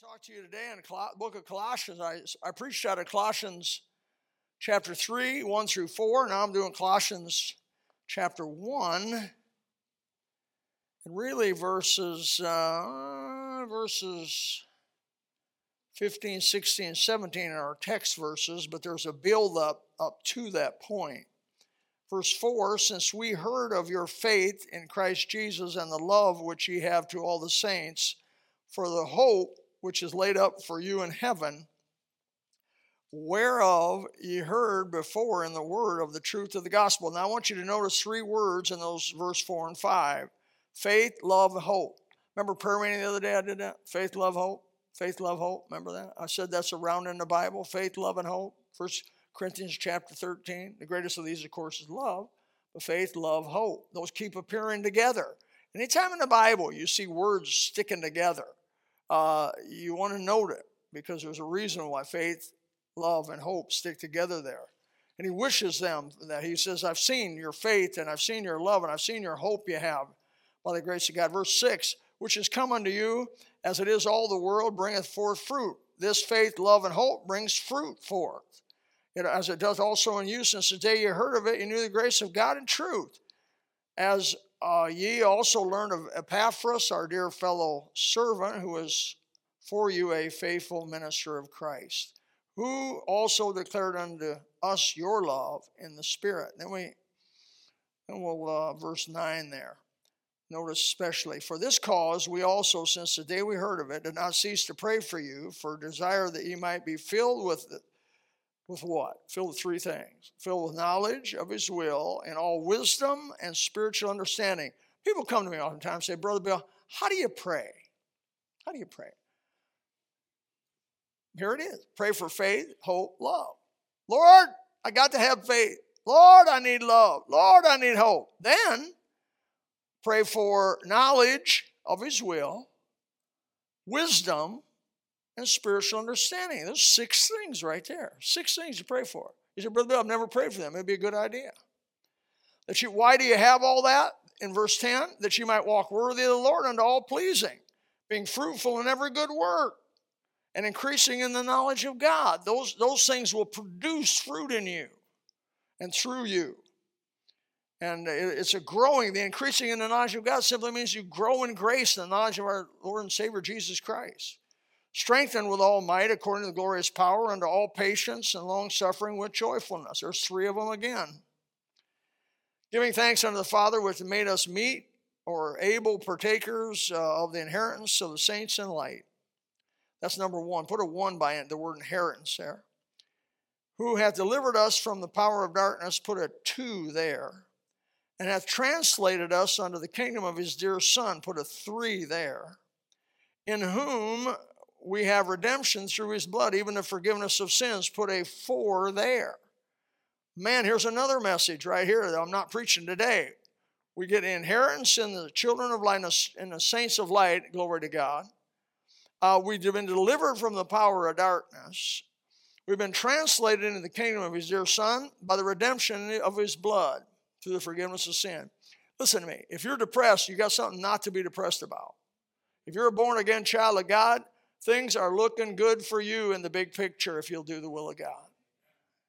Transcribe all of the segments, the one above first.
talk to you today in the book of Colossians. I, I preached out of Colossians chapter 3, 1 through 4. Now I'm doing Colossians chapter 1. And really verses, uh, verses 15, 16, 17 are our text verses, but there's a build up up to that point. Verse 4 Since we heard of your faith in Christ Jesus and the love which ye have to all the saints, for the hope which is laid up for you in heaven, whereof ye heard before in the word of the truth of the gospel. Now I want you to notice three words in those verse 4 and 5 faith, love, hope. Remember prayer meeting the other day I did that? Faith, love, hope. Faith, love, hope. Remember that? I said that's around in the Bible. Faith, love, and hope. First Corinthians chapter 13. The greatest of these, of course, is love. But faith, love, hope. Those keep appearing together. Anytime in the Bible you see words sticking together, uh, you want to note it because there's a reason why faith, love, and hope stick together there. And he wishes them that. He says, I've seen your faith and I've seen your love and I've seen your hope you have by the grace of God. Verse 6 which is come unto you, as it is all the world, bringeth forth fruit. This faith, love, and hope brings fruit forth. It, as it does also in you, since the day you heard of it, you knew the grace of God and truth. As uh, ye also learned of Epaphras, our dear fellow servant, who is for you a faithful minister of Christ, who also declared unto us your love in the Spirit. Then we, then we'll uh, verse nine there. Notice especially for this cause we also, since the day we heard of it, did not cease to pray for you, for desire that ye might be filled with with what? Filled with three things filled with knowledge of His will and all wisdom and spiritual understanding. People come to me oftentimes and say, Brother Bill, how do you pray? How do you pray? Here it is pray for faith, hope, love. Lord, I got to have faith. Lord, I need love. Lord, I need hope. Then pray for knowledge of His will, wisdom, and spiritual understanding. There's six things right there. Six things to pray for. You say, Brother Bill, I've never prayed for them. It'd be a good idea. That you, why do you have all that? In verse 10, that you might walk worthy of the Lord unto all pleasing, being fruitful in every good work, and increasing in the knowledge of God. Those, those things will produce fruit in you and through you. And it's a growing, the increasing in the knowledge of God simply means you grow in grace and the knowledge of our Lord and Savior Jesus Christ strengthened with all might according to the glorious power unto all patience and long suffering with joyfulness. There's three of them again. Giving thanks unto the Father which made us meet or able partakers uh, of the inheritance of the saints in light. That's number one. Put a one by the word inheritance there. Who hath delivered us from the power of darkness, put a two there. And hath translated us unto the kingdom of his dear Son, put a three there. In whom we have redemption through his blood, even the forgiveness of sins. Put a four there. Man, here's another message right here that I'm not preaching today. We get inheritance in the children of light and the saints of light, glory to God. Uh, we've been delivered from the power of darkness. We've been translated into the kingdom of his dear Son by the redemption of his blood through the forgiveness of sin. Listen to me. If you're depressed, you got something not to be depressed about. If you're a born again child of God, Things are looking good for you in the big picture if you'll do the will of God.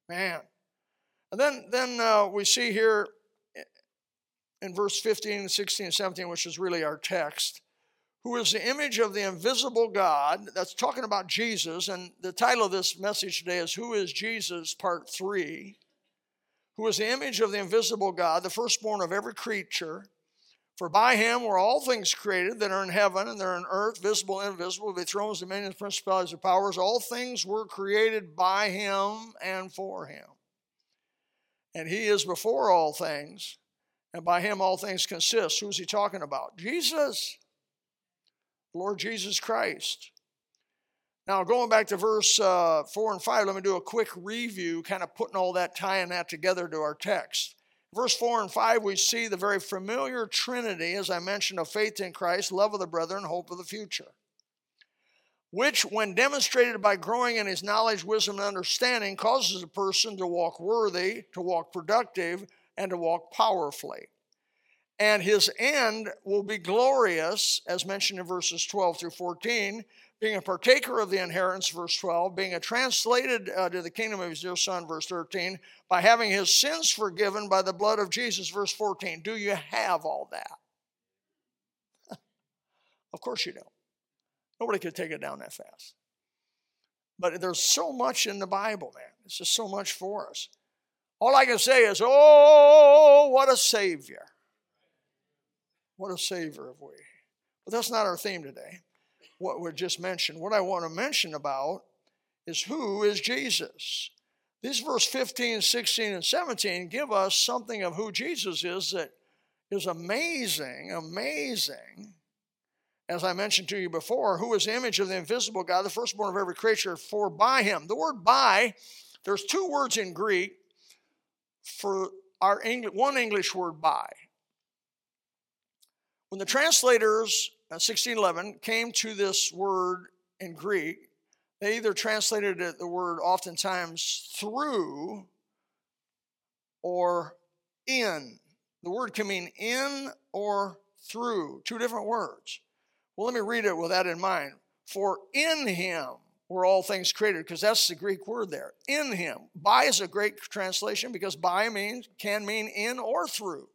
Man. And then, then uh, we see here in verse 15, 16, and 17, which is really our text, who is the image of the invisible God. That's talking about Jesus. And the title of this message today is Who is Jesus, Part 3. Who is the image of the invisible God, the firstborn of every creature. For by him were all things created that are in heaven and that are in earth, visible and invisible, the thrones, dominions, principalities, and powers. All things were created by him and for him. And he is before all things, and by him all things consist. Who's he talking about? Jesus, Lord Jesus Christ. Now, going back to verse uh, 4 and 5, let me do a quick review, kind of putting all that, tying that together to our text. Verse 4 and 5, we see the very familiar trinity, as I mentioned, of faith in Christ, love of the brethren, hope of the future. Which, when demonstrated by growing in his knowledge, wisdom, and understanding, causes a person to walk worthy, to walk productive, and to walk powerfully. and his end will be glorious, as mentioned in verses 12 through 14, being a partaker of the inheritance, verse 12, being a translated uh, to the kingdom of his dear son, verse 13, by having his sins forgiven by the blood of Jesus, verse 14. Do you have all that? of course you don't. Nobody could take it down that fast. But there's so much in the Bible, man. It's just so much for us. All I can say is, oh, what a Savior. What a Savior have we. But that's not our theme today what we just mentioned. What I want to mention about is who is Jesus. These verse 15, 16, and 17 give us something of who Jesus is that is amazing, amazing. As I mentioned to you before, who is the image of the invisible God, the firstborn of every creature, for by him. The word by, there's two words in Greek for our one English word by. When the translators 1611 uh, came to this word in Greek, they either translated it, the word oftentimes through or in. The word can mean in or through, two different words. Well, let me read it with that in mind. For in him were all things created, because that's the Greek word there. In him. By is a great translation because by means can mean in or through.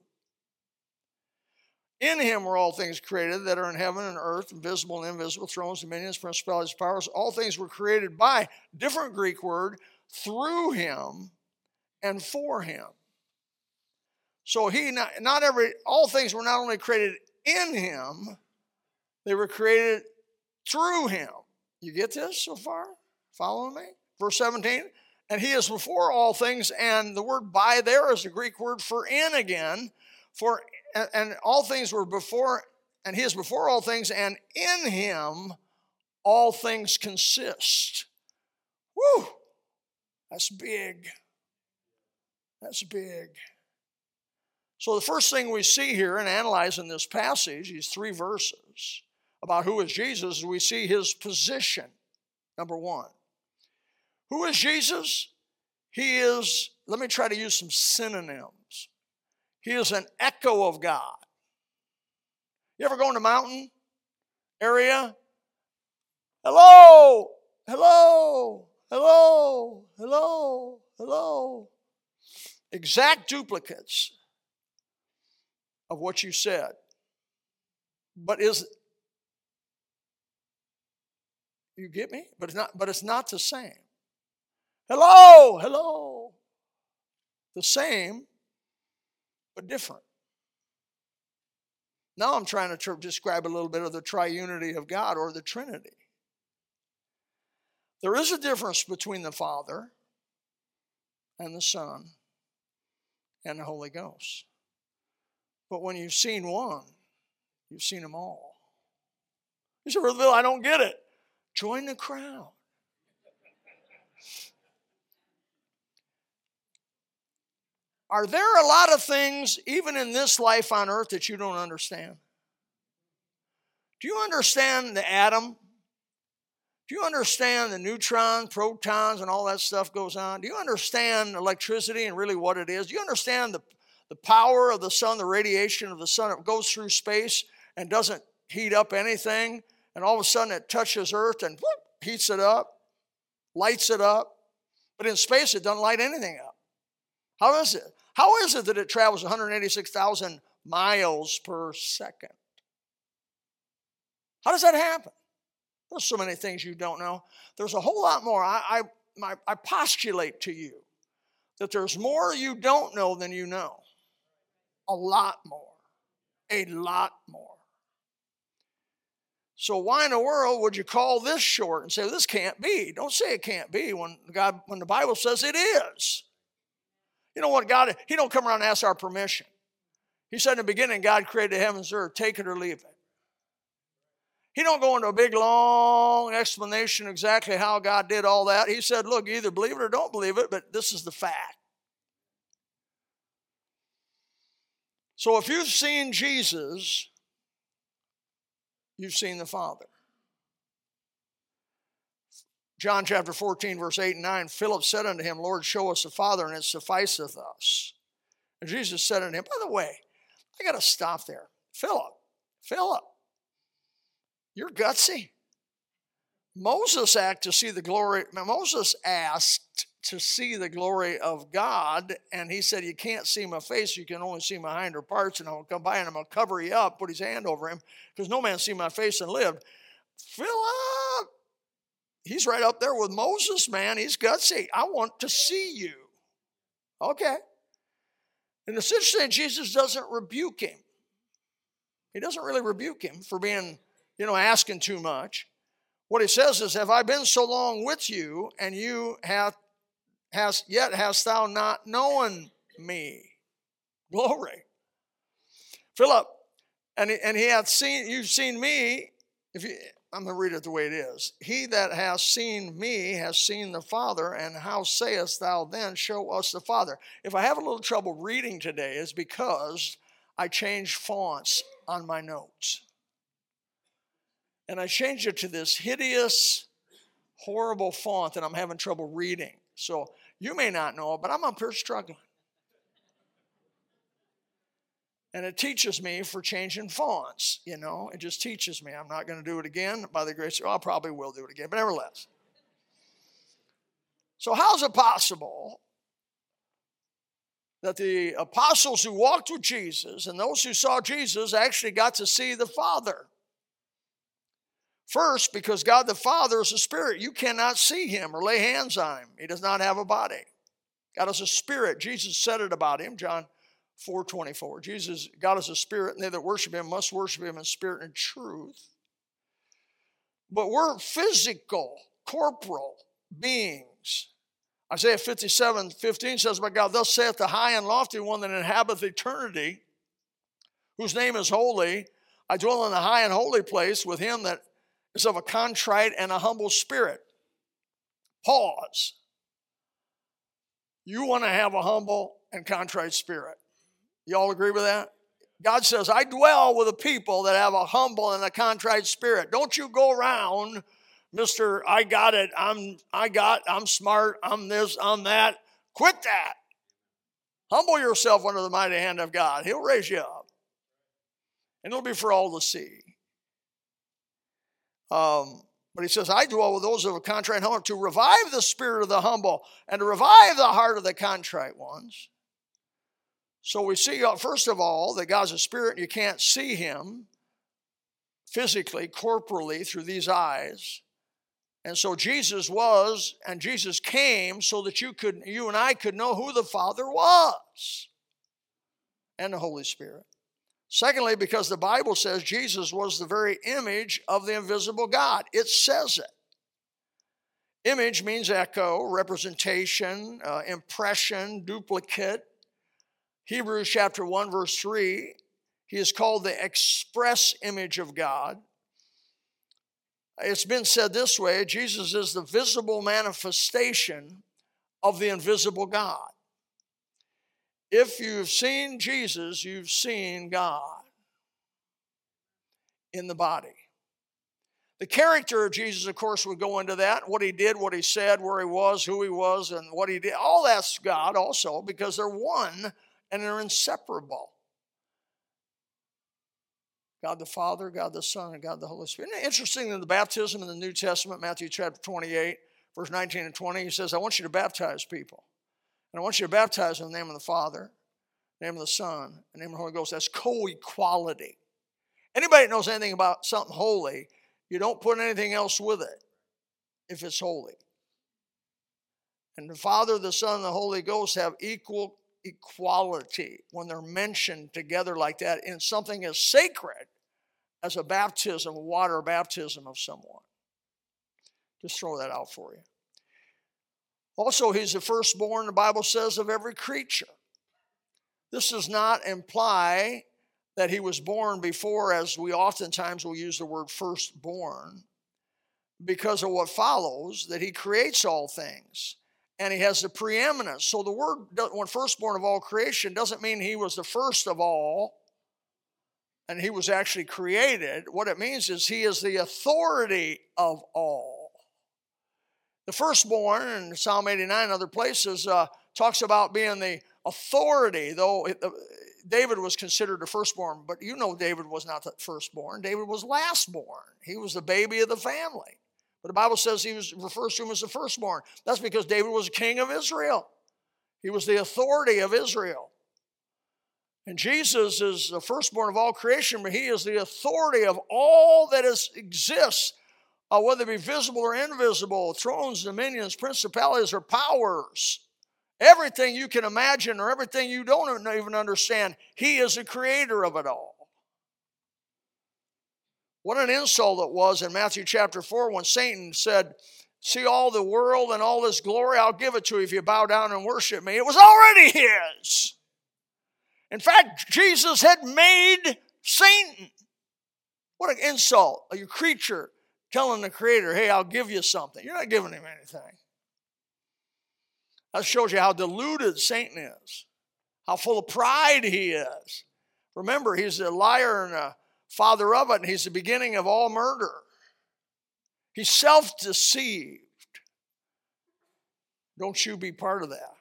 In him were all things created that are in heaven and earth, visible and invisible, thrones, dominions, principalities, powers. All things were created by, different Greek word, through him and for him. So he, not, not every, all things were not only created in him, they were created through him. You get this so far? Following me? Verse 17. And he is before all things, and the word by there is the Greek word for in again. For and, and all things were before, and he is before all things, and in him all things consist. Woo! That's big. That's big. So, the first thing we see here in analyzing this passage, these three verses about who is Jesus, we see his position. Number one. Who is Jesus? He is, let me try to use some synonyms. He is an echo of God. You ever go in a mountain area? Hello, hello, hello, hello, hello. Exact duplicates of what you said. But is you get me? But it's not but it's not the same. Hello, hello. The same but different. Now I'm trying to describe a little bit of the triunity of God or the Trinity. There is a difference between the Father and the Son and the Holy Ghost. But when you've seen one, you've seen them all. You say, Brother Bill, I don't get it. Join the crowd. Are there a lot of things, even in this life on earth, that you don't understand? Do you understand the atom? Do you understand the neutron, protons, and all that stuff goes on? Do you understand electricity and really what it is? Do you understand the, the power of the sun, the radiation of the sun? It goes through space and doesn't heat up anything, and all of a sudden it touches Earth and whoop, heats it up, lights it up. But in space, it doesn't light anything up. How is it? How is it that it travels 186,000 miles per second? How does that happen? There's so many things you don't know. There's a whole lot more. I, I, my, I postulate to you that there's more you don't know than you know. A lot more. A lot more. So why in the world would you call this short and say this can't be? Don't say it can't be when God when the Bible says it is. You know what, God, He don't come around and ask our permission. He said in the beginning, God created the heavens and earth, take it or leave it. He don't go into a big long explanation exactly how God did all that. He said, look, either believe it or don't believe it, but this is the fact. So if you've seen Jesus, you've seen the Father. John chapter 14, verse 8 and 9 Philip said unto him, Lord, show us the Father, and it sufficeth us. And Jesus said unto him, By the way, I got to stop there. Philip, Philip, you're gutsy. Moses asked to see the glory. Moses asked to see the glory of God, and he said, "You can't see my face; you can only see my hinder parts." And I'll come by and I'm gonna cover you up, put his hand over him, because no man see my face and lived. Philip, he's right up there with Moses, man. He's gutsy. I want to see you. Okay. And it's interesting, Jesus doesn't rebuke him. He doesn't really rebuke him for being, you know, asking too much. What he says is, Have I been so long with you, and you have has yet hast thou not known me? Glory. Philip, and and he hath seen you've seen me. If you I'm going to read it the way it is. He that has seen me has seen the Father, and how sayest thou then, Show us the Father? If I have a little trouble reading today, is because I changed fonts on my notes. And I changed it to this hideous, horrible font that I'm having trouble reading. So you may not know it, but I'm up here struggling. And it teaches me for changing fonts, you know, it just teaches me. I'm not going to do it again by the grace of I probably will do it again, but nevertheless. So, how's it possible that the apostles who walked with Jesus and those who saw Jesus actually got to see the Father? First, because God the Father is a spirit. You cannot see him or lay hands on him. He does not have a body. God is a spirit. Jesus said it about him, John 424. Jesus, God is a spirit, and they that worship him must worship him in spirit and truth. But we're physical, corporal beings. Isaiah 57 15 says, But God, thus saith the high and lofty one that inhabiteth eternity, whose name is holy. I dwell in the high and holy place with him that is of a contrite and a humble spirit. Pause. You want to have a humble and contrite spirit. You all agree with that? God says, I dwell with a people that have a humble and a contrite spirit. Don't you go around, Mr. I got it. I'm I got, I'm smart, I'm this, I'm that. Quit that. Humble yourself under the mighty hand of God. He'll raise you up. And it'll be for all to see. Um, but he says, I dwell with those of a contrite heart to revive the spirit of the humble and to revive the heart of the contrite ones. So we see, uh, first of all, that God's a spirit and you can't see him physically, corporally through these eyes. And so Jesus was, and Jesus came so that you could, you and I could know who the Father was and the Holy Spirit. Secondly, because the Bible says Jesus was the very image of the invisible God. It says it. Image means echo, representation, uh, impression, duplicate. Hebrews chapter 1, verse 3, he is called the express image of God. It's been said this way Jesus is the visible manifestation of the invisible God. If you've seen Jesus, you've seen God in the body. The character of Jesus, of course, would go into that what he did, what he said, where he was, who he was, and what he did. All that's God also because they're one and they're inseparable. God the Father, God the Son, and God the Holy Spirit. Isn't it interesting in the baptism in the New Testament, Matthew chapter 28, verse 19 and 20, he says, I want you to baptize people. And I want you to baptize in the name of the Father, the name of the Son, the name of the Holy Ghost. That's co-equality. Anybody that knows anything about something holy, you don't put anything else with it if it's holy. And the Father, the Son, and the Holy Ghost have equal equality when they're mentioned together like that in something as sacred as a baptism, water baptism of someone. Just throw that out for you. Also, he's the firstborn, the Bible says, of every creature. This does not imply that he was born before, as we oftentimes will use the word firstborn, because of what follows, that he creates all things and he has the preeminence. So the word, when firstborn of all creation, doesn't mean he was the first of all and he was actually created. What it means is he is the authority of all. The firstborn in Psalm 89 and other places uh, talks about being the authority, though it, uh, David was considered the firstborn, but you know David was not the firstborn. David was lastborn. He was the baby of the family. But the Bible says he was refers to him as the firstborn. That's because David was king of Israel. He was the authority of Israel. And Jesus is the firstborn of all creation, but he is the authority of all that is, exists, uh, whether it be visible or invisible, thrones, dominions, principalities, or powers. Everything you can imagine or everything you don't even understand, he is the creator of it all. What an insult it was in Matthew chapter 4 when Satan said, See all the world and all this glory, I'll give it to you if you bow down and worship me. It was already his. In fact, Jesus had made Satan. What an insult. A creature telling the Creator, hey, I'll give you something. You're not giving him anything. That shows you how deluded Satan is, how full of pride he is. Remember, he's a liar and a father of it, and he's the beginning of all murder. He's self deceived. Don't you be part of that.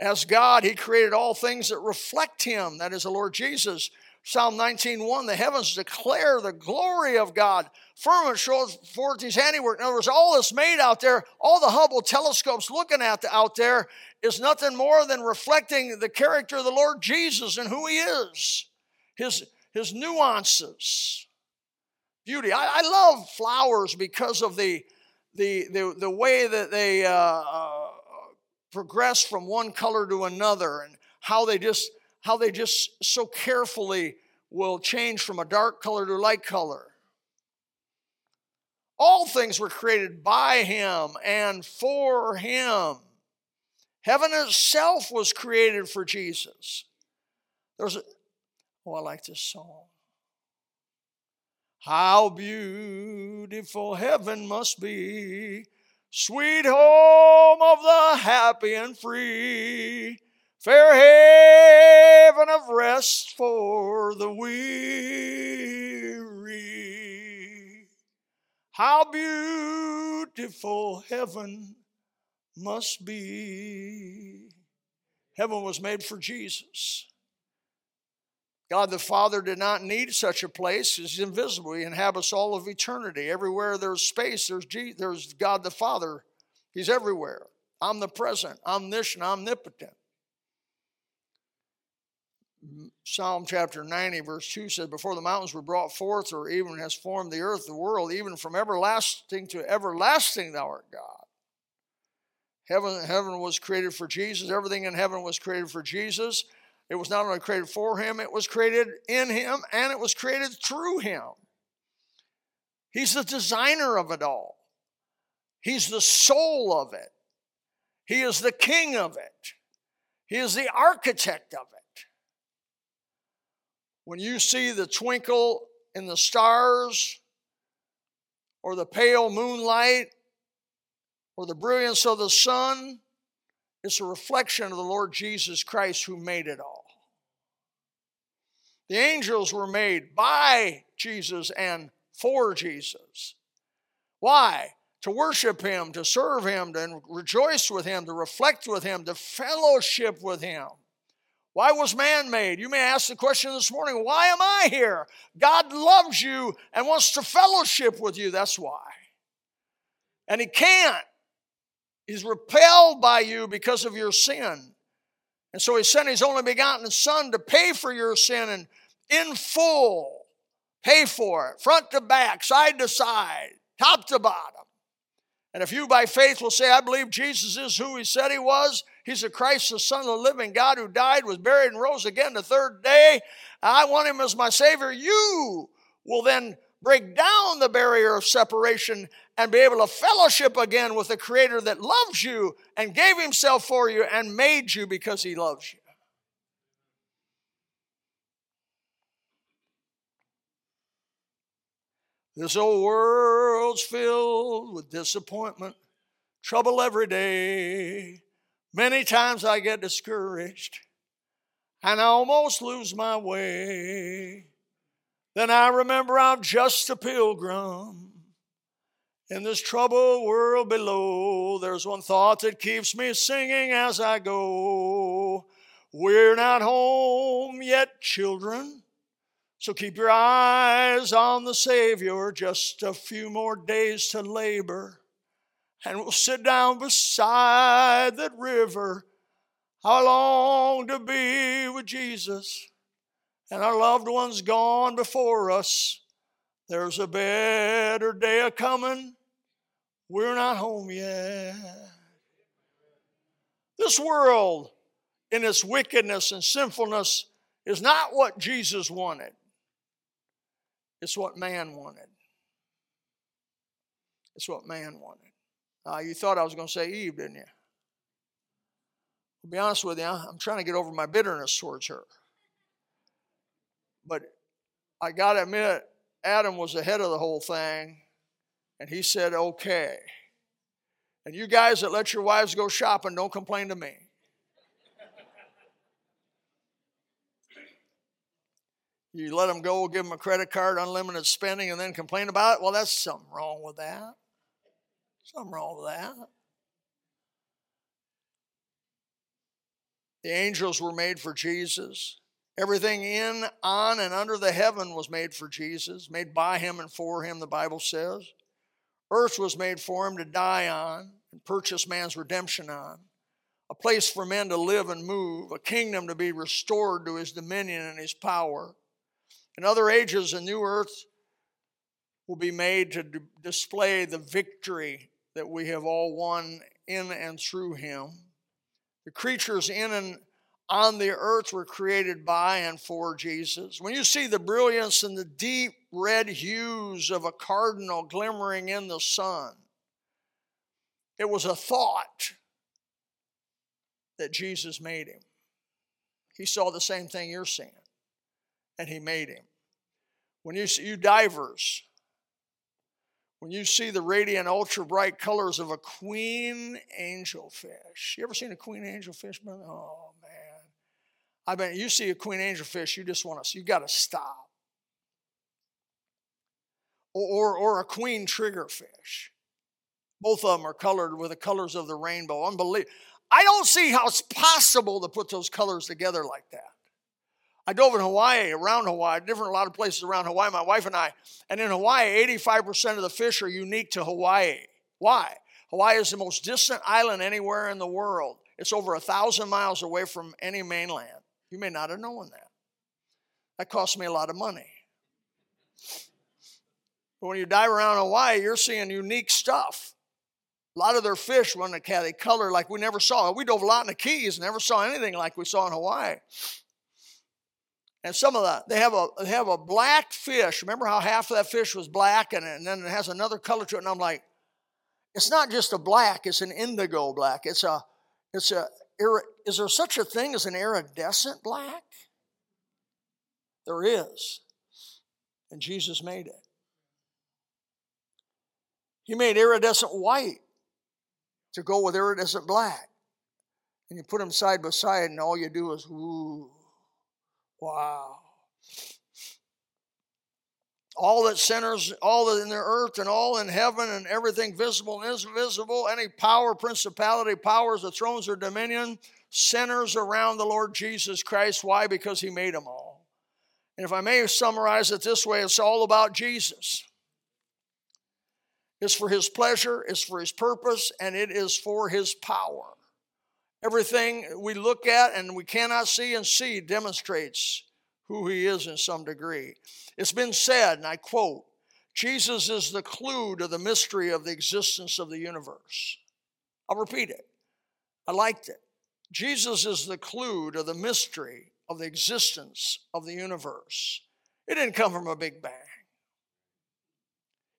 As God, He created all things that reflect Him, that is the Lord Jesus. Psalm 19:1, the heavens declare the glory of God. Firmament shows forth his handiwork. In other words, all that's made out there, all the Hubble telescopes looking at the, out there, is nothing more than reflecting the character of the Lord Jesus and who he is, his, his nuances, beauty. I, I love flowers because of the, the, the, the way that they uh, uh, progress from one color to another and how they just how they just so carefully will change from a dark color to a light color. All things were created by him and for him. Heaven itself was created for Jesus. There's oh, I like this song. How beautiful heaven must be Sweet home of the happy and free, fair haven of rest for the weary. How beautiful heaven must be. Heaven was made for Jesus. God the Father did not need such a place. He's invisible. He inhabits all of eternity. Everywhere there's space, there's, G- there's God the Father. He's everywhere. Omnipresent, omniscient, omnipotent. Psalm chapter 90, verse 2 says, Before the mountains were brought forth, or even has formed the earth, the world, even from everlasting to everlasting, thou art God. Heaven, heaven was created for Jesus. Everything in heaven was created for Jesus. It was not only created for him, it was created in him and it was created through him. He's the designer of it all, he's the soul of it, he is the king of it, he is the architect of it. When you see the twinkle in the stars, or the pale moonlight, or the brilliance of the sun, it's a reflection of the Lord Jesus Christ who made it all. The angels were made by Jesus and for Jesus. Why? To worship Him, to serve Him, to rejoice with Him, to reflect with Him, to fellowship with Him. Why was man made? You may ask the question this morning why am I here? God loves you and wants to fellowship with you. That's why. And He can't. He's repelled by you because of your sin. And so He sent His only begotten Son to pay for your sin and in full. Pay for it, front to back, side to side, top to bottom. And if you by faith will say, I believe Jesus is who he said he was, he's the Christ, the Son of the living God who died, was buried, and rose again the third day, I want him as my Savior, you will then break down the barrier of separation and be able to fellowship again with the Creator that loves you and gave himself for you and made you because he loves you. This old world's filled with disappointment, trouble every day. Many times I get discouraged and I almost lose my way. Then I remember I'm just a pilgrim In this troubled world below, there's one thought that keeps me singing as I go. We're not home yet, children. So keep your eyes on the Savior, just a few more days to labor, and we'll sit down beside that river. How long to be with Jesus, and our loved ones gone before us. There's a better day a coming. We're not home yet. This world, in its wickedness and sinfulness, is not what Jesus wanted. It's what man wanted. It's what man wanted. Uh, you thought I was going to say Eve, didn't you? To be honest with you, I'm trying to get over my bitterness towards her. But I got to admit, Adam was ahead of the whole thing, and he said, okay. And you guys that let your wives go shopping, don't complain to me. You let them go, give them a credit card, unlimited spending, and then complain about it? Well, that's something wrong with that. Something wrong with that. The angels were made for Jesus. Everything in, on, and under the heaven was made for Jesus, made by him and for him, the Bible says. Earth was made for him to die on and purchase man's redemption on. A place for men to live and move, a kingdom to be restored to his dominion and his power. In other ages, a new earth will be made to display the victory that we have all won in and through him. The creatures in and on the earth were created by and for Jesus. When you see the brilliance and the deep red hues of a cardinal glimmering in the sun, it was a thought that Jesus made him. He saw the same thing you're seeing and he made him. When you see you divers, when you see the radiant, ultra bright colors of a queen angelfish, you ever seen a queen angelfish? Oh I mean, you see a queen angelfish, you just want to, you got to stop. Or, or, or a queen triggerfish. Both of them are colored with the colors of the rainbow. Unbelievable. I don't see how it's possible to put those colors together like that. I dove in Hawaii, around Hawaii, different a lot of places around Hawaii, my wife and I. And in Hawaii, 85% of the fish are unique to Hawaii. Why? Hawaii is the most distant island anywhere in the world. It's over a thousand miles away from any mainland. You may not have known that. That cost me a lot of money. But when you dive around Hawaii, you're seeing unique stuff. A lot of their fish, when they color like we never saw. We dove a lot in the Keys, never saw anything like we saw in Hawaii. And some of the they have a they have a black fish. Remember how half of that fish was black, and, and then it has another color to it. And I'm like, it's not just a black; it's an indigo black. It's a it's a is there such a thing as an iridescent black? There is, and Jesus made it. He made iridescent white to go with iridescent black. And you put them side by side, and all you do is, ooh, wow. All that centers, all in the earth and all in heaven and everything visible and invisible, any power, principality, powers, the thrones or dominion, centers around the Lord Jesus Christ. Why? Because He made them all. And if I may summarize it this way, it's all about Jesus. It's for his pleasure, it's for his purpose, and it is for his power. Everything we look at and we cannot see and see demonstrates who he is in some degree. It's been said, and I quote, Jesus is the clue to the mystery of the existence of the universe. I'll repeat it. I liked it. Jesus is the clue to the mystery of the existence of the universe. It didn't come from a big bang.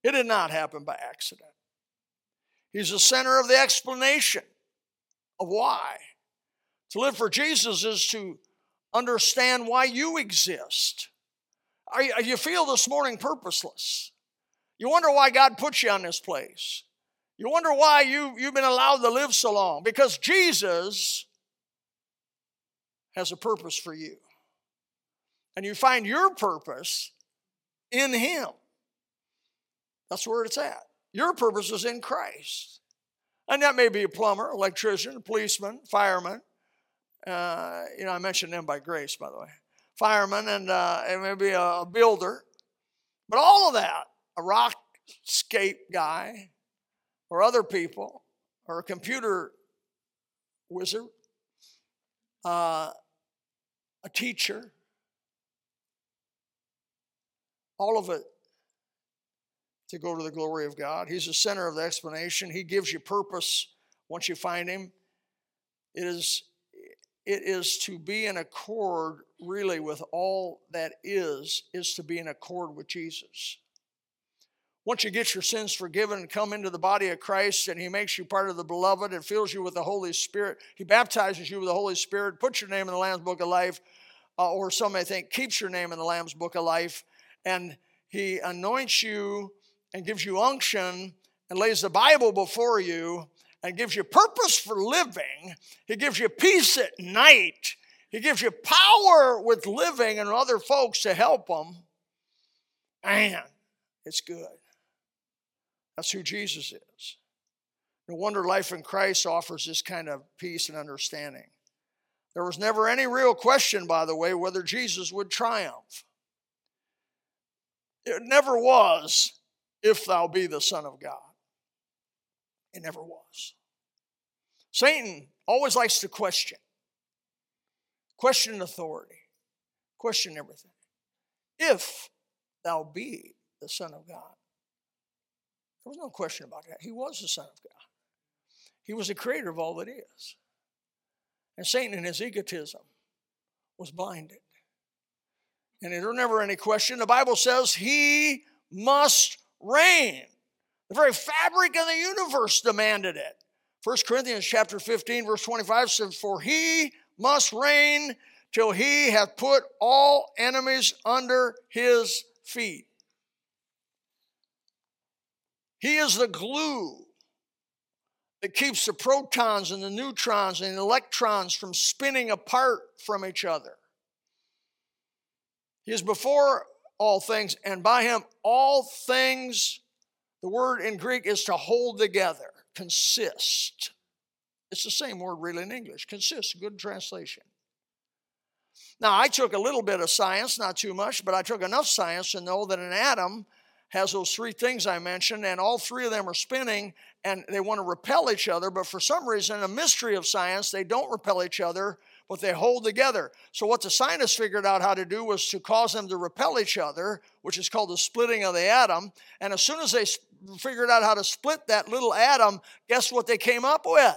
It did not happen by accident. He's the center of the explanation of why. To live for Jesus is to understand why you exist. Are you, feel this morning purposeless? You wonder why God put you on this place. You wonder why you, you've been allowed to live so long. Because Jesus has a purpose for you. And you find your purpose in Him. That's where it's at. your purpose is in Christ. And that may be a plumber, electrician, policeman, fireman. Uh, you know, I mentioned them by grace, by the way. Fireman and uh, it may be a builder. But all of that, a rock scape guy, or other people, or a computer wizard, uh, a teacher, all of it to go to the glory of God. He's the center of the explanation. He gives you purpose once you find Him. It is, it is to be in accord, really, with all that is, is to be in accord with Jesus. Once you get your sins forgiven and come into the body of Christ, and He makes you part of the beloved and fills you with the Holy Spirit, He baptizes you with the Holy Spirit, puts your name in the Lamb's Book of Life, uh, or some may think keeps your name in the Lamb's Book of Life, and He anoints you and gives you unction and lays the Bible before you and gives you purpose for living. He gives you peace at night. He gives you power with living and other folks to help them. Man, it's good. That's who Jesus is. No wonder life in Christ offers this kind of peace and understanding. There was never any real question, by the way, whether Jesus would triumph. It never was, if thou be the Son of God. It never was. Satan always likes to question, question authority, question everything. If thou be the Son of God. There was no question about that. He was the Son of God. He was the creator of all that is. And Satan, in his egotism, was blinded. And there's never any question. The Bible says he must reign. The very fabric of the universe demanded it. 1 Corinthians chapter 15, verse 25 says, For he must reign till he hath put all enemies under his feet. He is the glue that keeps the protons and the neutrons and the electrons from spinning apart from each other. He is before all things, and by him all things, the word in Greek is to hold together, consist. It's the same word really in English, consist, good translation. Now, I took a little bit of science, not too much, but I took enough science to know that an atom has those three things I mentioned, and all three of them are spinning and they want to repel each other, but for some reason, a mystery of science, they don't repel each other, but they hold together. So, what the scientists figured out how to do was to cause them to repel each other, which is called the splitting of the atom. And as soon as they figured out how to split that little atom, guess what they came up with?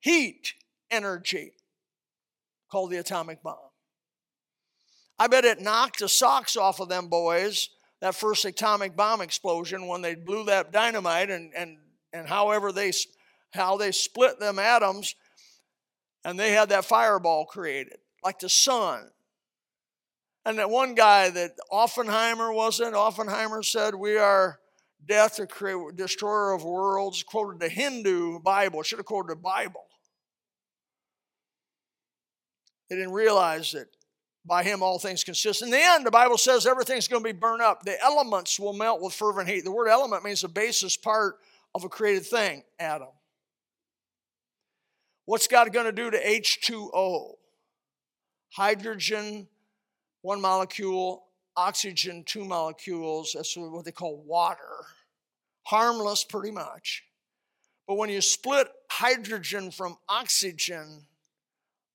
Heat energy, called the atomic bomb. I bet it knocked the socks off of them boys that first atomic bomb explosion when they blew that dynamite and, and, and however they, how they split them atoms and they had that fireball created, like the sun. And that one guy that Oppenheimer wasn't, Oppenheimer said, We are death, the destroyer of worlds, quoted the Hindu Bible, should have quoted the Bible. They didn't realize that by him all things consist. In the end, the Bible says everything's going to be burned up. The elements will melt with fervent heat. The word element means the basis part of a created thing, atom. What's God going to do to H2O? Hydrogen, one molecule, oxygen, two molecules. That's what they call water. Harmless, pretty much. But when you split hydrogen from oxygen,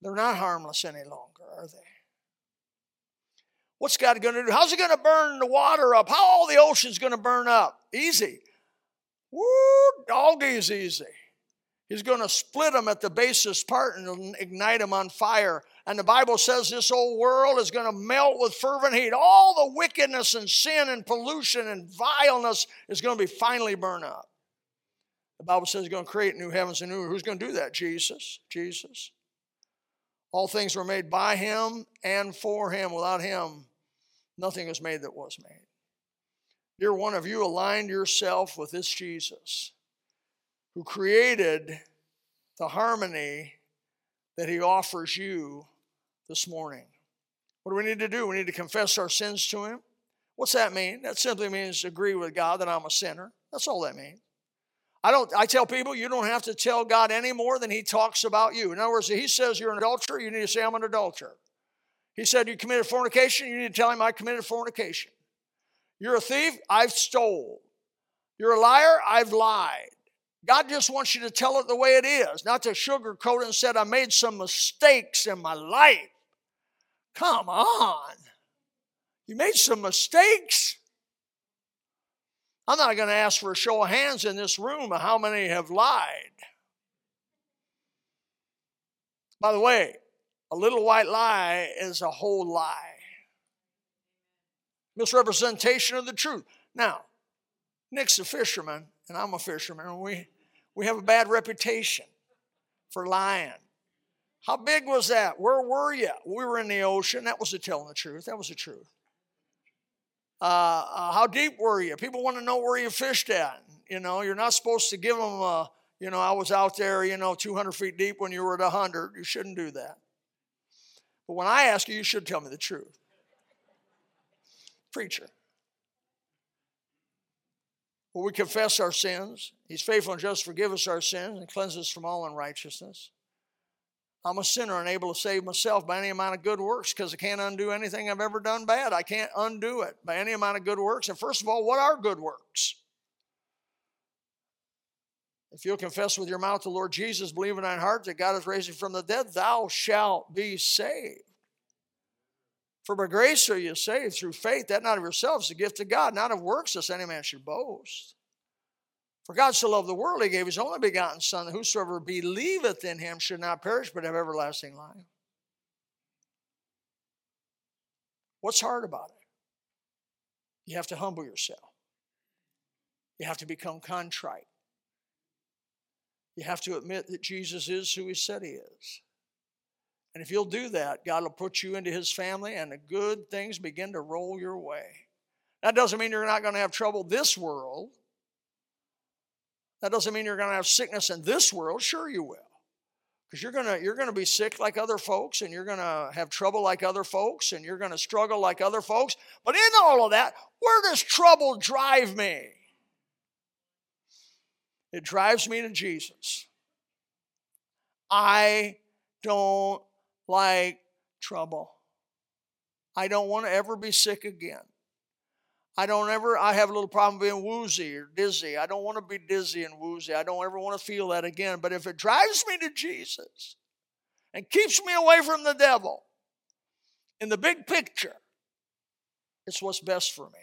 they're not harmless any longer, are they? What's God going to do? How's He going to burn the water up? How all the ocean's going to burn up? Easy. Woo, doggy's easy. He's going to split them at the basis part and ignite them on fire. And the Bible says this whole world is going to melt with fervent heat. All the wickedness and sin and pollution and vileness is going to be finally burned up. The Bible says he's going to create new heavens and new. earth. Who's going to do that? Jesus. Jesus. All things were made by him and for him. Without him, nothing was made that was made. Dear one of you, aligned yourself with this Jesus who created the harmony that he offers you this morning. What do we need to do? We need to confess our sins to him. What's that mean? That simply means agree with God that I'm a sinner. That's all that means. I don't I tell people you don't have to tell God any more than he talks about you. In other words, he says you're an adulterer, you need to say I'm an adulterer. He said you committed fornication, you need to tell him I committed fornication. You're a thief, I've stole. You're a liar, I've lied. God just wants you to tell it the way it is, not to sugarcoat it and said I made some mistakes in my life. Come on. You made some mistakes. I'm not going to ask for a show of hands in this room of how many have lied. By the way, a little white lie is a whole lie. Misrepresentation of the truth. Now, Nick's a fisherman, and I'm a fisherman, and we, we have a bad reputation for lying. How big was that? Where were you? We were in the ocean. That was the telling the truth. That was the truth. Uh, uh, how deep were you? People want to know where you fished at. You know, you're not supposed to give them, a, you know, I was out there, you know, 200 feet deep when you were at 100. You shouldn't do that. But when I ask you, you should tell me the truth. Preacher. Well, we confess our sins. He's faithful and just to forgive us our sins and cleanse us from all unrighteousness. I'm a sinner, unable to save myself by any amount of good works because I can't undo anything I've ever done bad. I can't undo it by any amount of good works. And first of all, what are good works? If you'll confess with your mouth the Lord Jesus, believe in thine heart that God is raising from the dead, thou shalt be saved. For by grace are you saved through faith, that not of yourselves, is the gift of God, not of works, lest any man should boast. For God so loved the world, he gave his only begotten Son, that whosoever believeth in him should not perish, but have everlasting life. What's hard about it? You have to humble yourself. You have to become contrite. You have to admit that Jesus is who he said he is. And if you'll do that, God will put you into his family and the good things begin to roll your way. That doesn't mean you're not going to have trouble this world. That doesn't mean you're going to have sickness in this world. Sure, you will. Because you're going to you're going to be sick like other folks, and you're going to have trouble like other folks, and you're going to struggle like other folks. But in all of that, where does trouble drive me? It drives me to Jesus. I don't like trouble. I don't want to ever be sick again. I don't ever, I have a little problem being woozy or dizzy. I don't want to be dizzy and woozy. I don't ever want to feel that again. But if it drives me to Jesus and keeps me away from the devil, in the big picture, it's what's best for me.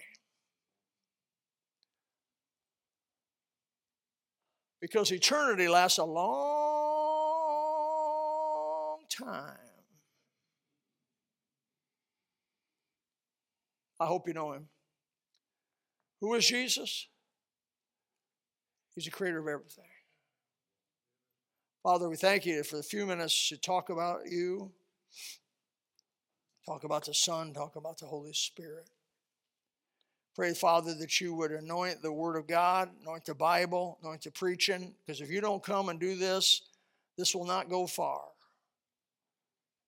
Because eternity lasts a long time. I hope you know him. Who is Jesus? He's the creator of everything. Father, we thank you for the few minutes to talk about you, talk about the Son, talk about the Holy Spirit. Pray, Father, that you would anoint the Word of God, anoint the Bible, anoint the preaching, because if you don't come and do this, this will not go far.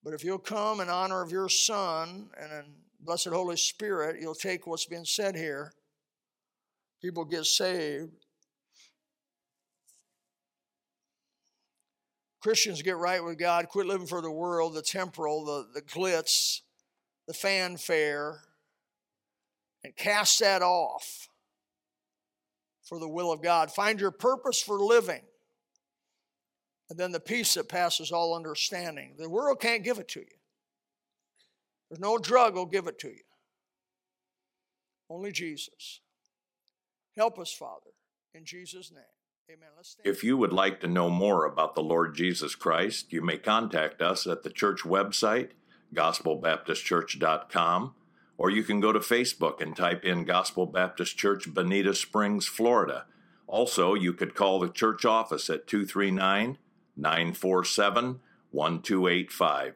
But if you'll come in honor of your Son and in blessed Holy Spirit, you'll take what's been said here people get saved. Christians get right with God, quit living for the world, the temporal, the, the glitz, the fanfare, and cast that off for the will of God. Find your purpose for living. And then the peace that passes all understanding. The world can't give it to you. There's no drug will give it to you. Only Jesus. Help us, Father, in Jesus' name. Amen. if you would like to know more about the Lord Jesus Christ, you may contact us at the church website, gospelbaptistchurch.com, or you can go to Facebook and type in Gospel Baptist Church, Bonita Springs, Florida. Also, you could call the church office at 239 947 1285.